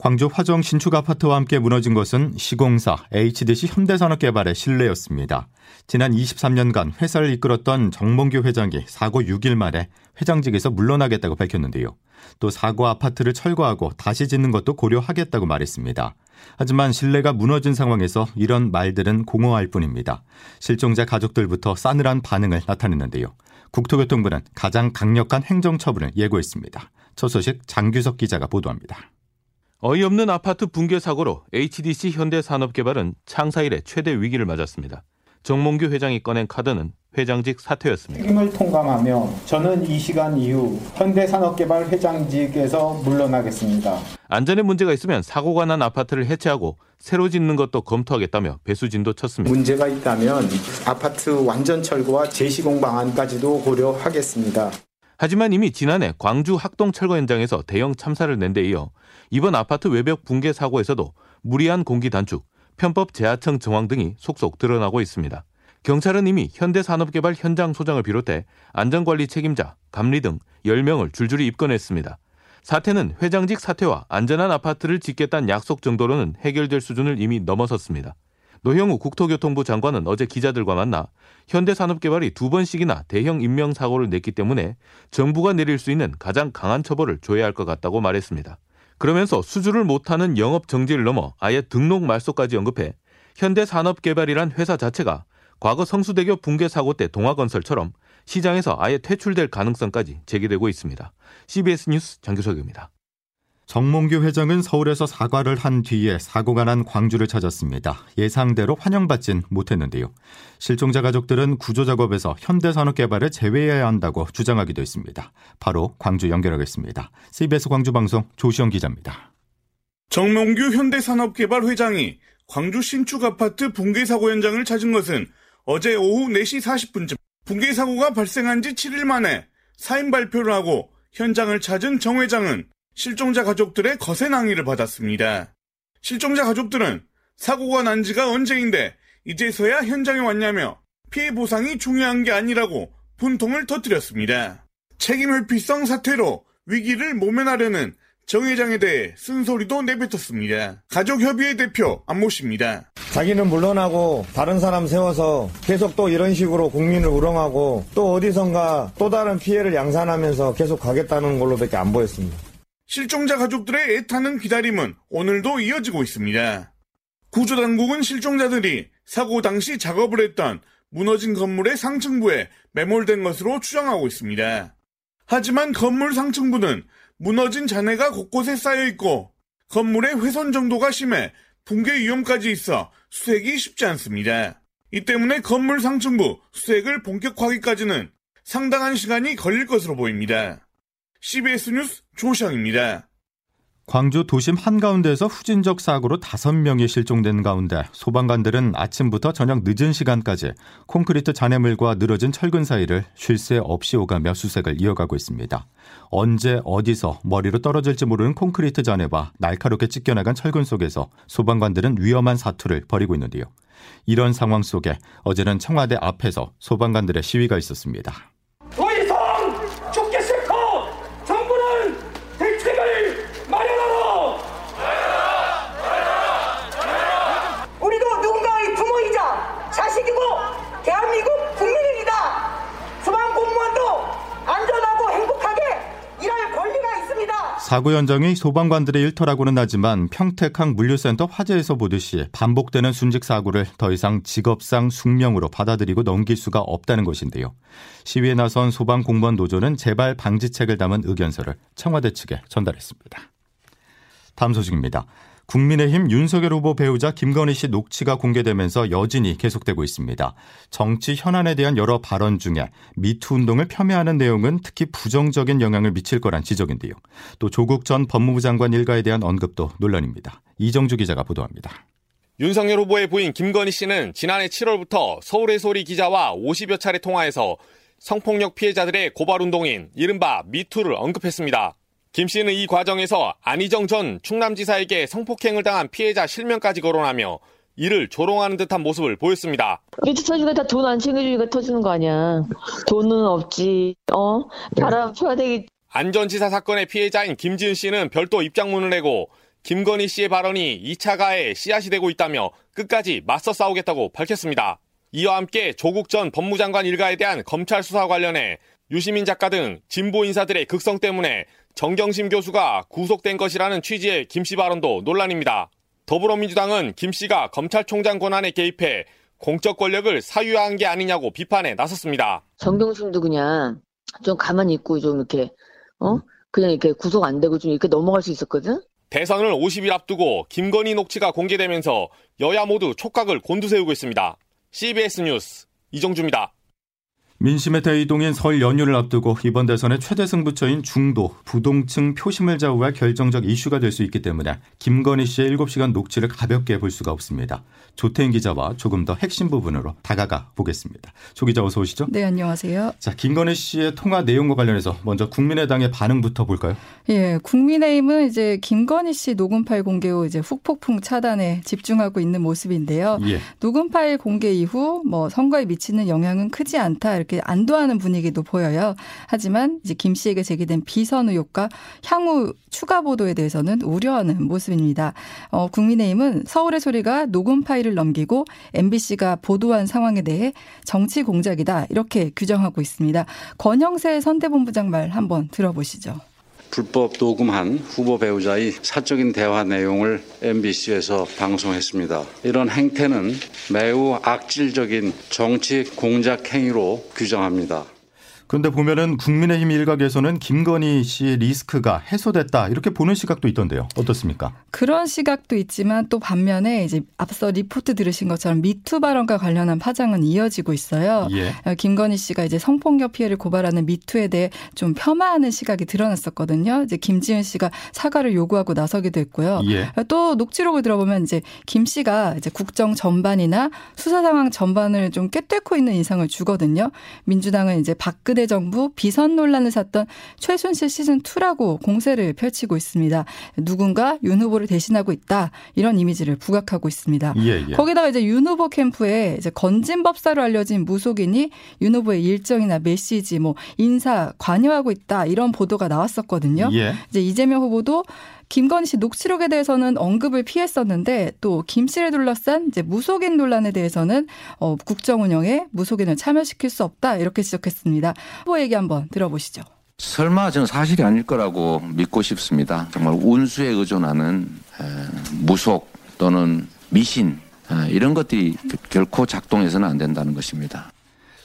광주 화정 신축 아파트와 함께 무너진 것은 시공사 HDC 현대산업개발의 신뢰였습니다. 지난 23년간 회사를 이끌었던 정몽규 회장이 사고 6일 만에 회장직에서 물러나겠다고 밝혔는데요. 또 사고 아파트를 철거하고 다시 짓는 것도 고려하겠다고 말했습니다. 하지만 신뢰가 무너진 상황에서 이런 말들은 공허할 뿐입니다. 실종자 가족들부터 싸늘한 반응을 나타냈는데요. 국토교통부는 가장 강력한 행정처분을 예고했습니다. 첫 소식 장규석 기자가 보도합니다. 어이없는 아파트 붕괴 사고로 HDC 현대산업개발은 창사 이래 최대 위기를 맞았습니다. 정몽규 회장이 꺼낸 카드는 회장직 사퇴였습니다. 책임을 통감하며 저는 이 시간 이후 현대산업개발 회장직에서 물러나겠습니다. 안전에 문제가 있으면 사고가 난 아파트를 해체하고 새로 짓는 것도 검토하겠다며 배수진도 쳤습니다. 문제가 있다면 아파트 완전 철거와 재시공 방안까지도 고려하겠습니다. 하지만 이미 지난해 광주 학동 철거 현장에서 대형 참사를 낸 데 이어 이번 아파트 외벽 붕괴 사고에서도 무리한 공기 단축, 편법 재하청 정황 등이 속속 드러나고 있습니다. 경찰은 이미 현대산업개발 현장 소장을 비롯해 안전관리 책임자, 감리 등 10명을 줄줄이 입건했습니다. 사태는 회장직 사퇴와 안전한 아파트를 짓겠다는 약속 정도로는 해결될 수준을 이미 넘어섰습니다. 노형우 국토교통부 장관은 어제 기자들과 만나 현대산업개발이 두 번씩이나 대형 인명사고를 냈기 때문에 정부가 내릴 수 있는 가장 강한 처벌을 줘야 할 것 같다고 말했습니다. 그러면서 수주를 못하는 영업 정지를 넘어 아예 등록 말소까지 언급해 현대산업개발이란 회사 자체가 과거 성수대교 붕괴 사고 때 동화건설처럼 시장에서 아예 퇴출될 가능성까지 제기되고 있습니다. CBS 뉴스 장규석입니다. 정몽규 회장은 서울에서 사과를 한 뒤에 사고가 난 광주를 찾았습니다. 예상대로 환영받진 못했는데요. 실종자 가족들은 구조 작업에서 현대산업개발을 제외해야 한다고 주장하기도 했습니다. 바로 광주 연결하겠습니다. CBS 광주 방송 조시영 기자입니다. 정몽규 현대산업개발 회장이 광주 신축 아파트 붕괴 사고 현장을 찾은 것은 어제 오후 4시 40분쯤 붕괴 사고가 발생한 지 7일 만에 사인 발표를 하고 현장을 찾은 정 회장은 실종자 가족들의 거센 항의를 받았습니다. 실종자 가족들은 사고가 난 지가 언제인데 이제서야 현장에 왔냐며 피해 보상이 중요한 게 아니라고 분통을 터뜨렸습니다. 책임 회피성 사태로 위기를 모면하려는 정 회장에 대해 쓴소리도 내뱉었습니다. 가족협의회 대표 안모 씨입니다. 자기는 물러나고 다른 사람 세워서 계속 또 이런 식으로 국민을 우롱하고 또 어디선가 또 다른 피해를 양산하면서 계속 가겠다는 걸로밖에 안 보였습니다. 실종자 가족들의 애타는 기다림은 오늘도 이어지고 있습니다. 구조당국은 실종자들이 사고 당시 작업을 했던 무너진 건물의 상층부에 매몰된 것으로 추정하고 있습니다. 하지만 건물 상층부는 무너진 잔해가 곳곳에 쌓여 있고 건물의 훼손 정도가 심해 붕괴 위험까지 있어 수색이 쉽지 않습니다. 이 때문에 건물 상층부 수색을 본격화하기까지는 상당한 시간이 걸릴 것으로 보입니다. CBS 뉴스 조시영입니다. 광주 도심 한가운데에서 후진적 사고로 5명이 실종된 가운데 소방관들은 아침부터 저녁 늦은 시간까지 콘크리트 잔해물과 늘어진 철근 사이를 쉴 새 없이 오가며 수색을 이어가고 있습니다. 언제 어디서 머리로 떨어질지 모르는 콘크리트 잔해와 날카롭게 찢겨나간 철근 속에서 소방관들은 위험한 사투를 벌이고 있는데요. 이런 상황 속에 어제는 청와대 앞에서 소방관들의 시위가 있었습니다. 사고 현장이 소방관들의 일터라고는 하지만 평택항 물류센터 화재에서 보듯이 반복되는 순직 사고를 더 이상 직업상 숙명으로 받아들이고 넘길 수가 없다는 것인데요. 시위에 나선 소방 공무원 노조는 재발 방지책을 담은 의견서를 청와대 측에 전달했습니다. 다음 소식입니다. 국민의힘 윤석열 후보 배우자 김건희 씨 녹취가 공개되면서 여진이 계속되고 있습니다. 정치 현안에 대한 여러 발언 중에 미투 운동을 폄훼하는 내용은 특히 부정적인 영향을 미칠 거란 지적인데요. 또 조국 전 법무부 장관 일가에 대한 언급도 논란입니다. 이정주 기자가 보도합니다. 윤석열 후보의 부인 김건희 씨는 지난해 7월부터 서울의 소리 기자와 50여 차례 통화해서 성폭력 피해자들의 고발 운동인 이른바 미투를 언급했습니다. 김 씨는 이 과정에서 안희정 전 충남지사에게 성폭행을 당한 피해자 실명까지 거론하며 이를 조롱하는 듯한 모습을 보였습니다. 미투 터지니까 다 돈 안 챙겨주니까 터지는 거 아니야. 돈은 없지. 어? 바람 펴야 되기. 안전지사 사건의 피해자인 김지은 씨는 별도 입장문을 내고 김건희 씨의 발언이 2차 가해에 씨앗이 되고 있다며 끝까지 맞서 싸우겠다고 밝혔습니다. 이와 함께 조국 전 법무장관 일가에 대한 검찰 수사 관련해 유시민 작가 등 진보 인사들의 극성 때문에 정경심 교수가 구속된 것이라는 취지의 김 씨 발언도 논란입니다. 더불어민주당은 김 씨가 검찰총장 권한에 개입해 공적 권력을 사유화한 게 아니냐고 비판에 나섰습니다. 정경심도 그냥 좀 가만히 있고 좀 이렇게 어 그냥 이렇게 구속 안 되고 좀 이렇게 넘어갈 수 있었거든. 대선을 50일 앞두고 김건희 녹취가 공개되면서 여야 모두 촉각을 곤두세우고 있습니다. CBS 뉴스 이정주입니다. 민심의 대이동인 설 연휴를 앞두고 이번 대선의 최대 승부처인 중도, 부동층 표심을 좌우할 결정적 이슈가 될 수 있기 때문에 김건희 씨의 7시간 녹취를 가볍게 볼 수가 없습니다. 조태인 기자와 조금 더 핵심 부분으로 다가가 보겠습니다. 조 기자 어서 오시죠. 네, 안녕하세요. 자, 김건희 씨의 통화 내용과 관련해서 먼저 국민의당의 반응부터 볼까요? 예, 국민의힘은 이제 김건희 씨 녹음 파일 공개 후 이제 후폭풍 차단에 집중하고 있는 모습인데요. 예. 녹음 파일 공개 이후 뭐 선거에 미치는 영향은 크지 않다 이렇게 안도하는 분위기도 보여요. 하지만 이제 김 씨에게 제기된 비선 의혹과 향후 추가 보도에 대해서는 우려하는 모습입니다. 어, 국민의힘은 서울의 소리가 녹음 파일을 넘기고 MBC가 보도한 상황에 대해 정치 공작이다 이렇게 규정하고 있습니다. 권영세 선대본부장 말 한번 들어보시죠. 불법 녹음한 후보 배우자의 사적인 대화 내용을 MBC에서 방송했습니다. 이런 행태는 매우 악질적인 정치 공작 행위로 규정합니다. 그런데 보면은 국민의힘 일각에서는 김건희 씨의 리스크가 해소됐다 이렇게 보는 시각도 있던데요. 어떻습니까? 그런 시각도 있지만 또 반면에 이제 앞서 리포트 들으신 것처럼 미투 발언과 관련한 파장은 이어지고 있어요. 예. 어, 김건희 씨가 이제 성폭력 피해를 고발하는 미투에 대해 좀 폄하하는 시각이 드러났었거든요. 이제 김지은 씨가 사과를 요구하고 나서기도 했고요. 예. 또 녹취록을 들어보면 이제 김 씨가 이제 국정 전반이나 수사 상황 전반을 좀 꿰뚫고 있는 인상을 주거든요. 민주당은 이제 박근혜 정부 비선 논란을 샀던 최순실 시즌 2라고 공세를 펼치고 있습니다. 누군가 윤 후보를 대신하고 있다 이런 이미지를 부각하고 있습니다. 예, 예. 거기다가 이제 윤 후보 캠프에 이제 건진 법사로 알려진 무속인이 윤 후보의 일정이나 메시지, 뭐 인사 관여하고 있다 이런 보도가 나왔었거든요. 예. 이제 이재명 후보도 김건희 씨 녹취록에 대해서는 언급을 피했었는데 또 김 씨를 둘러싼 이제 무속인 논란에 대해서는 어, 국정 운영에 무속인을 참여시킬 수 없다 이렇게 지적했습니다. 후보 얘기 한번 들어보시죠. 설마 저는 사실이 아닐 거라고 믿고 싶습니다. 정말 운수에 의존하는 무속 또는 미신 이런 것들이 결코 작동해서는 안 된다는 것입니다.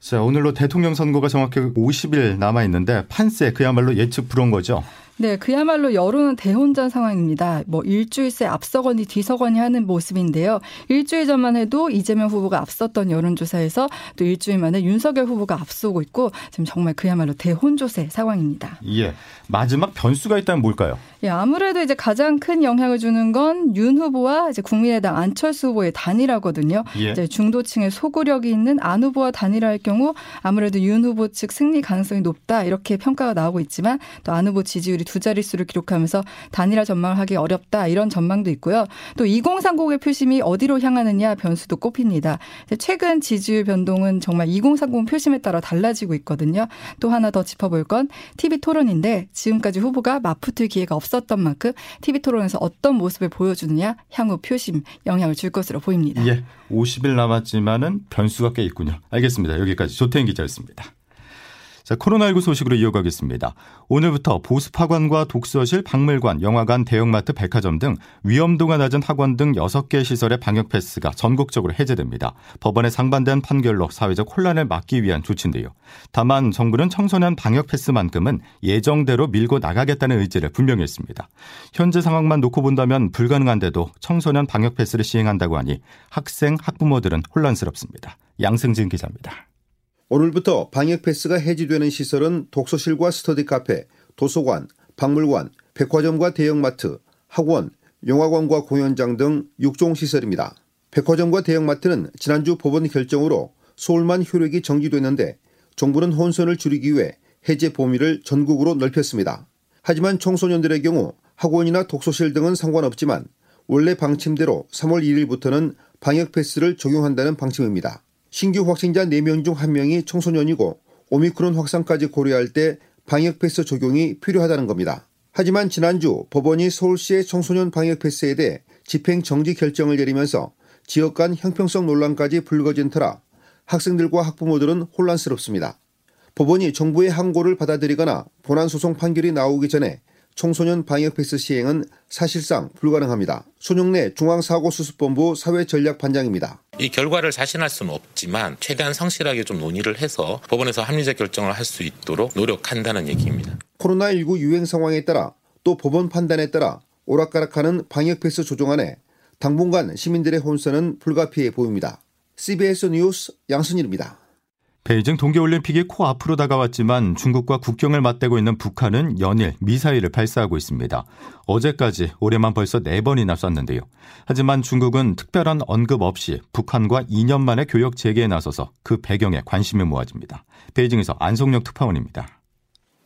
자, 오늘로 대통령 선거가 정확히 50일 남아 있는데 판세 그야말로 예측 불허인 거죠. 네, 그야말로 여론은 대혼전 상황입니다. 뭐 일주일 새 앞서거니 뒤서거니 하는 모습인데요. 일주일 전만 해도 이재명 후보가 앞섰던 여론조사에서 또 일주일 만에 윤석열 후보가 앞서고 있고 지금 정말 그야말로 대혼조세 상황입니다. 예. 마지막 변수가 있다면 뭘까요? 예, 아무래도 이제 가장 큰 영향을 주는 건 윤 후보와 이제 국민의당 안철수 후보의 단일화거든요. 예. 이제 중도층의 소구력이 있는 안 후보와 단일화할 경우 아무래도 윤 후보 측 승리 가능성이 높다 이렇게 평가가 나오고 있지만 또 안 후보 지지율이 두 자릿수를 기록하면서 단일화 전망을 하기 어렵다 이런 전망도 있고요. 또 2030의 표심이 어디로 향하느냐 변수도 꼽힙니다. 최근 지지율 변동은 정말 2030 표심에 따라 달라지고 있거든요. 또 하나 더 짚어볼 건 TV 토론인데 지금까지 후보가 맞붙을 기회가 없었던 만큼 TV 토론에서 어떤 모습을 보여주느냐 향후 표심 영향을 줄 것으로 보입니다. 예. 50일 남았지만은 변수가 꽤 있군요. 알겠습니다. 여기까지 조태인 기자였습니다. 자, 코로나19 소식으로 이어가겠습니다. 오늘부터 보습학원과 독서실, 박물관, 영화관, 대형마트, 백화점 등 위험도가 낮은 학원 등 6개 시설의 방역 패스가 전국적으로 해제됩니다. 법원에 상반된 판결로 사회적 혼란을 막기 위한 조치인데요. 다만 정부는 청소년 방역 패스만큼은 예정대로 밀고 나가겠다는 의지를 분명히 했습니다. 현재 상황만 놓고 본다면 불가능한데도 청소년 방역 패스를 시행한다고 하니 학생, 학부모들은 혼란스럽습니다. 양승진 기자입니다. 오늘부터 방역 패스가 해지되는 시설은 독서실과 스터디 카페, 도서관, 박물관, 백화점과 대형마트, 학원, 영화관과 공연장 등 6종 시설입니다. 백화점과 대형마트는 지난주 법원 결정으로 서울만 효력이 정지됐는데 정부는 혼선을 줄이기 위해 해제 범위를 전국으로 넓혔습니다. 하지만 청소년들의 경우 학원이나 독서실 등은 상관없지만 원래 방침대로 3월 1일부터는 방역 패스를 적용한다는 방침입니다. 신규 확진자 4명 중 1명이 청소년이고 오미크론 확산까지 고려할 때 방역 패스 적용이 필요하다는 겁니다. 하지만 지난주 법원이 서울시의 청소년 방역 패스에 대해 집행 정지 결정을 내리면서 지역 간 형평성 논란까지 불거진 터라 학생들과 학부모들은 혼란스럽습니다. 법원이 정부의 항고를 받아들이거나 본안 소송 판결이 나오기 전에 청소년 방역 패스 시행은 사실상 불가능합니다. 손용래 중앙사고수습본부 사회전략반장입니다. 이 결과를 자신할 수는 없지만 최대한 성실하게 좀 논의를 해서 법원에서 합리적 결정을 할 수 있도록 노력한다는 얘기입니다. 코로나19 유행 상황에 따라 또 법원 판단에 따라 오락가락하는 방역 패스 조정안에 당분간 시민들의 혼선은 불가피해 보입니다. CBS 뉴스 양순일입니다. 베이징 동계올림픽이 코앞으로 다가왔지만 중국과 국경을 맞대고 있는 북한은 연일 미사일을 발사하고 있습니다. 어제까지 올해만 벌써 4번이나 쐈는데요. 하지만 중국은 특별한 언급 없이 북한과 2년 만에 교역 재개에 나서서 그 배경에 관심이 모아집니다. 베이징에서 안성력 특파원입니다.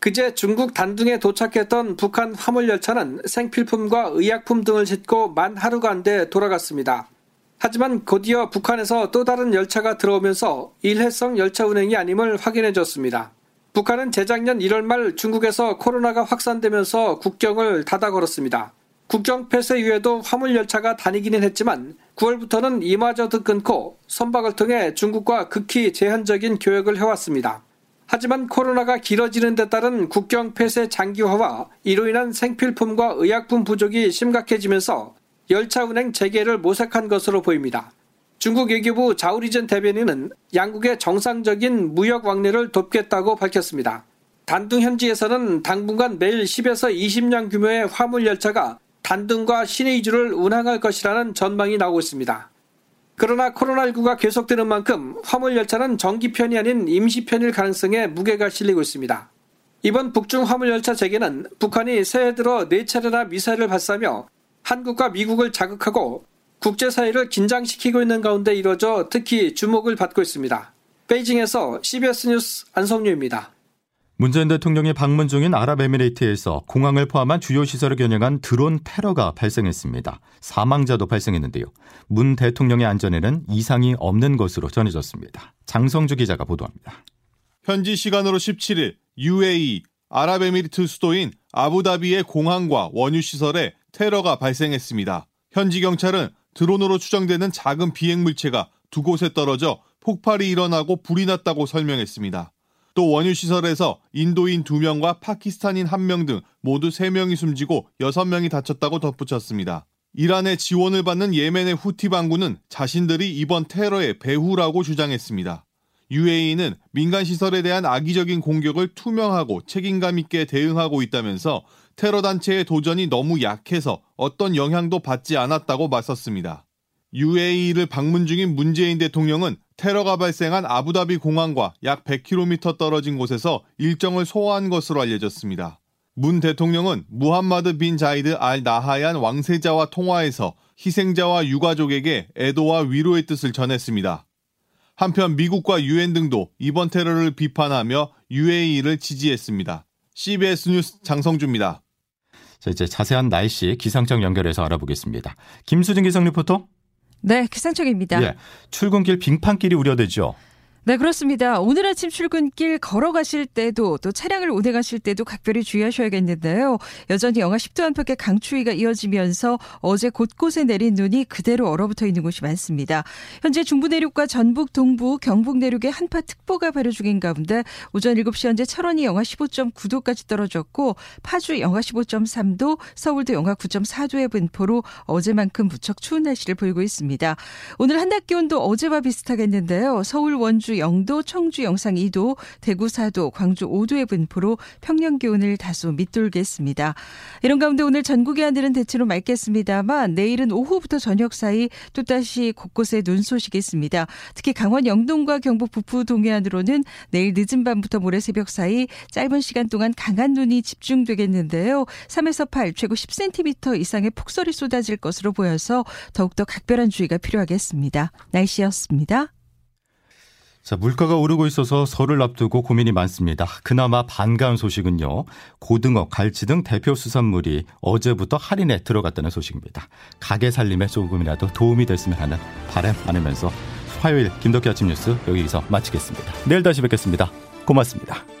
그제 중국 단둥에 도착했던 북한 화물열차는 생필품과 의약품 등을 싣고 만 하루가 안 돼 돌아갔습니다. 하지만 곧이어 북한에서 또 다른 열차가 들어오면서 일회성 열차 운행이 아님을 확인해줬습니다. 북한은 재작년 1월 말 중국에서 코로나가 확산되면서 국경을 닫아 걸었습니다. 국경 폐쇄 이후에도 화물 열차가 다니기는 했지만 9월부터는 이마저도 끊고 선박을 통해 중국과 극히 제한적인 교역을 해왔습니다. 하지만 코로나가 길어지는 데 따른 국경 폐쇄 장기화와 이로 인한 생필품과 의약품 부족이 심각해지면서 열차 운행 재개를 모색한 것으로 보입니다. 중국 외교부 자우리전 대변인은 양국의 정상적인 무역 왕래를 돕겠다고 밝혔습니다. 단둥 현지에서는 당분간 매일 10에서 20량 규모의 화물 열차가 단둥과 신의주를 운항할 것이라는 전망이 나오고 있습니다. 그러나 코로나19가 계속되는 만큼 화물 열차는 정기편이 아닌 임시편일 가능성에 무게가 실리고 있습니다. 이번 북중 화물 열차 재개는 북한이 새해 들어 4차례나 미사일을 발사하며 한국과 미국을 자극하고 국제사회를 긴장시키고 있는 가운데 이뤄져 특히 주목을 받고 있습니다. 베이징에서 CBS 뉴스 안성유입니다. 문재인 대통령이 방문 중인 아랍에미레이트에서 공항을 포함한 주요 시설을 겨냥한 드론 테러가 발생했습니다. 사망자도 발생했는데요. 문 대통령의 안전에는 이상이 없는 것으로 전해졌습니다. 장성주 기자가 보도합니다. 현지 시간으로 17일 UAE 아랍에미리트 수도인 아부다비의 공항과 원유 시설에 테러가 발생했습니다. 현지 경찰은 드론으로 추정되는 작은 비행 물체가 두 곳에 떨어져 폭발이 일어나고 불이 났다고 설명했습니다. 또 원유 시설에서 인도인 2명과 파키스탄인 1명 등 모두 3명이 숨지고 6명이 다쳤다고 덧붙였습니다. 이란의 지원을 받는 예멘의 후티 반군은 자신들이 이번 테러의 배후라고 주장했습니다. UAE는 민간 시설에 대한 악의적인 공격을 투명하고 책임감 있게 대응하고 있다면서 테러 단체의 도전이 너무 약해서 어떤 영향도 받지 않았다고 맞섰습니다. UAE를 방문 중인 문재인 대통령은 테러가 발생한 아부다비 공항과 약 100km 떨어진 곳에서 일정을 소화한 것으로 알려졌습니다. 문 대통령은 무함마드 빈 자이드 알 나하얀 왕세자와 통화해서 희생자와 유가족에게 애도와 위로의 뜻을 전했습니다. 한편 미국과 유엔 등도 이번 테러를 비판하며 UAE를 지지했습니다. CBS 뉴스 장성주입니다. 자, 이제 자세한 날씨 기상청 연결해서 알아보겠습니다. 김수진 기상 리포터. 네, 기상청입니다. 예, 출근길 빙판길이 우려되죠. 네, 그렇습니다. 오늘 아침 출근길 걸어가실 때도 또 차량을 운행하실 때도 각별히 주의하셔야겠는데요. 여전히 영하 10도 안팎의 강추위가 이어지면서 어제 곳곳에 내린 눈이 그대로 얼어붙어 있는 곳이 많습니다. 현재 중부 내륙과 전북, 동부, 경북 내륙에 한파 특보가 발효 중인 가운데 오전 7시 현재 철원이 영하 15.9도까지 떨어졌고 파주 영하 15.3도, 서울도 영하 9.4도의 분포로 어제만큼 무척 추운 날씨를 보이고 있습니다. 오늘 한낮 기온도 어제와 비슷하겠는데요. 서울, 원 주, 영도, 청주 영상 2도, 대구 4도, 광주 5도의 분포로 평년 기온을 다소 밑돌겠습니다. 이런 가운데 오늘 전국의 하늘은 대체로 맑겠습니다만 내일은 오후부터 저녁 사이 또다시 곳곳에 눈 소식이 있습니다. 특히 강원 영동과 경북 북부 동해안으로는 내일 늦은 밤부터 모레 새벽 사이 짧은 시간 동안 강한 눈이 집중되겠는데요. 3에서 8, 최고 10cm 이상의 폭설이 쏟아질 것으로 보여서 더욱더 각별한 주의가 필요하겠습니다. 날씨였습니다. 자, 물가가 오르고 있어서 설을 앞두고 고민이 많습니다. 그나마 반가운 소식은요. 고등어, 갈치 등 대표 수산물이 어제부터 할인에 들어갔다는 소식입니다. 가게 살림에 조금이라도 도움이 됐으면 하는 바람 안으면서 화요일 김덕기 아침 뉴스 여기서 마치겠습니다. 내일 다시 뵙겠습니다. 고맙습니다.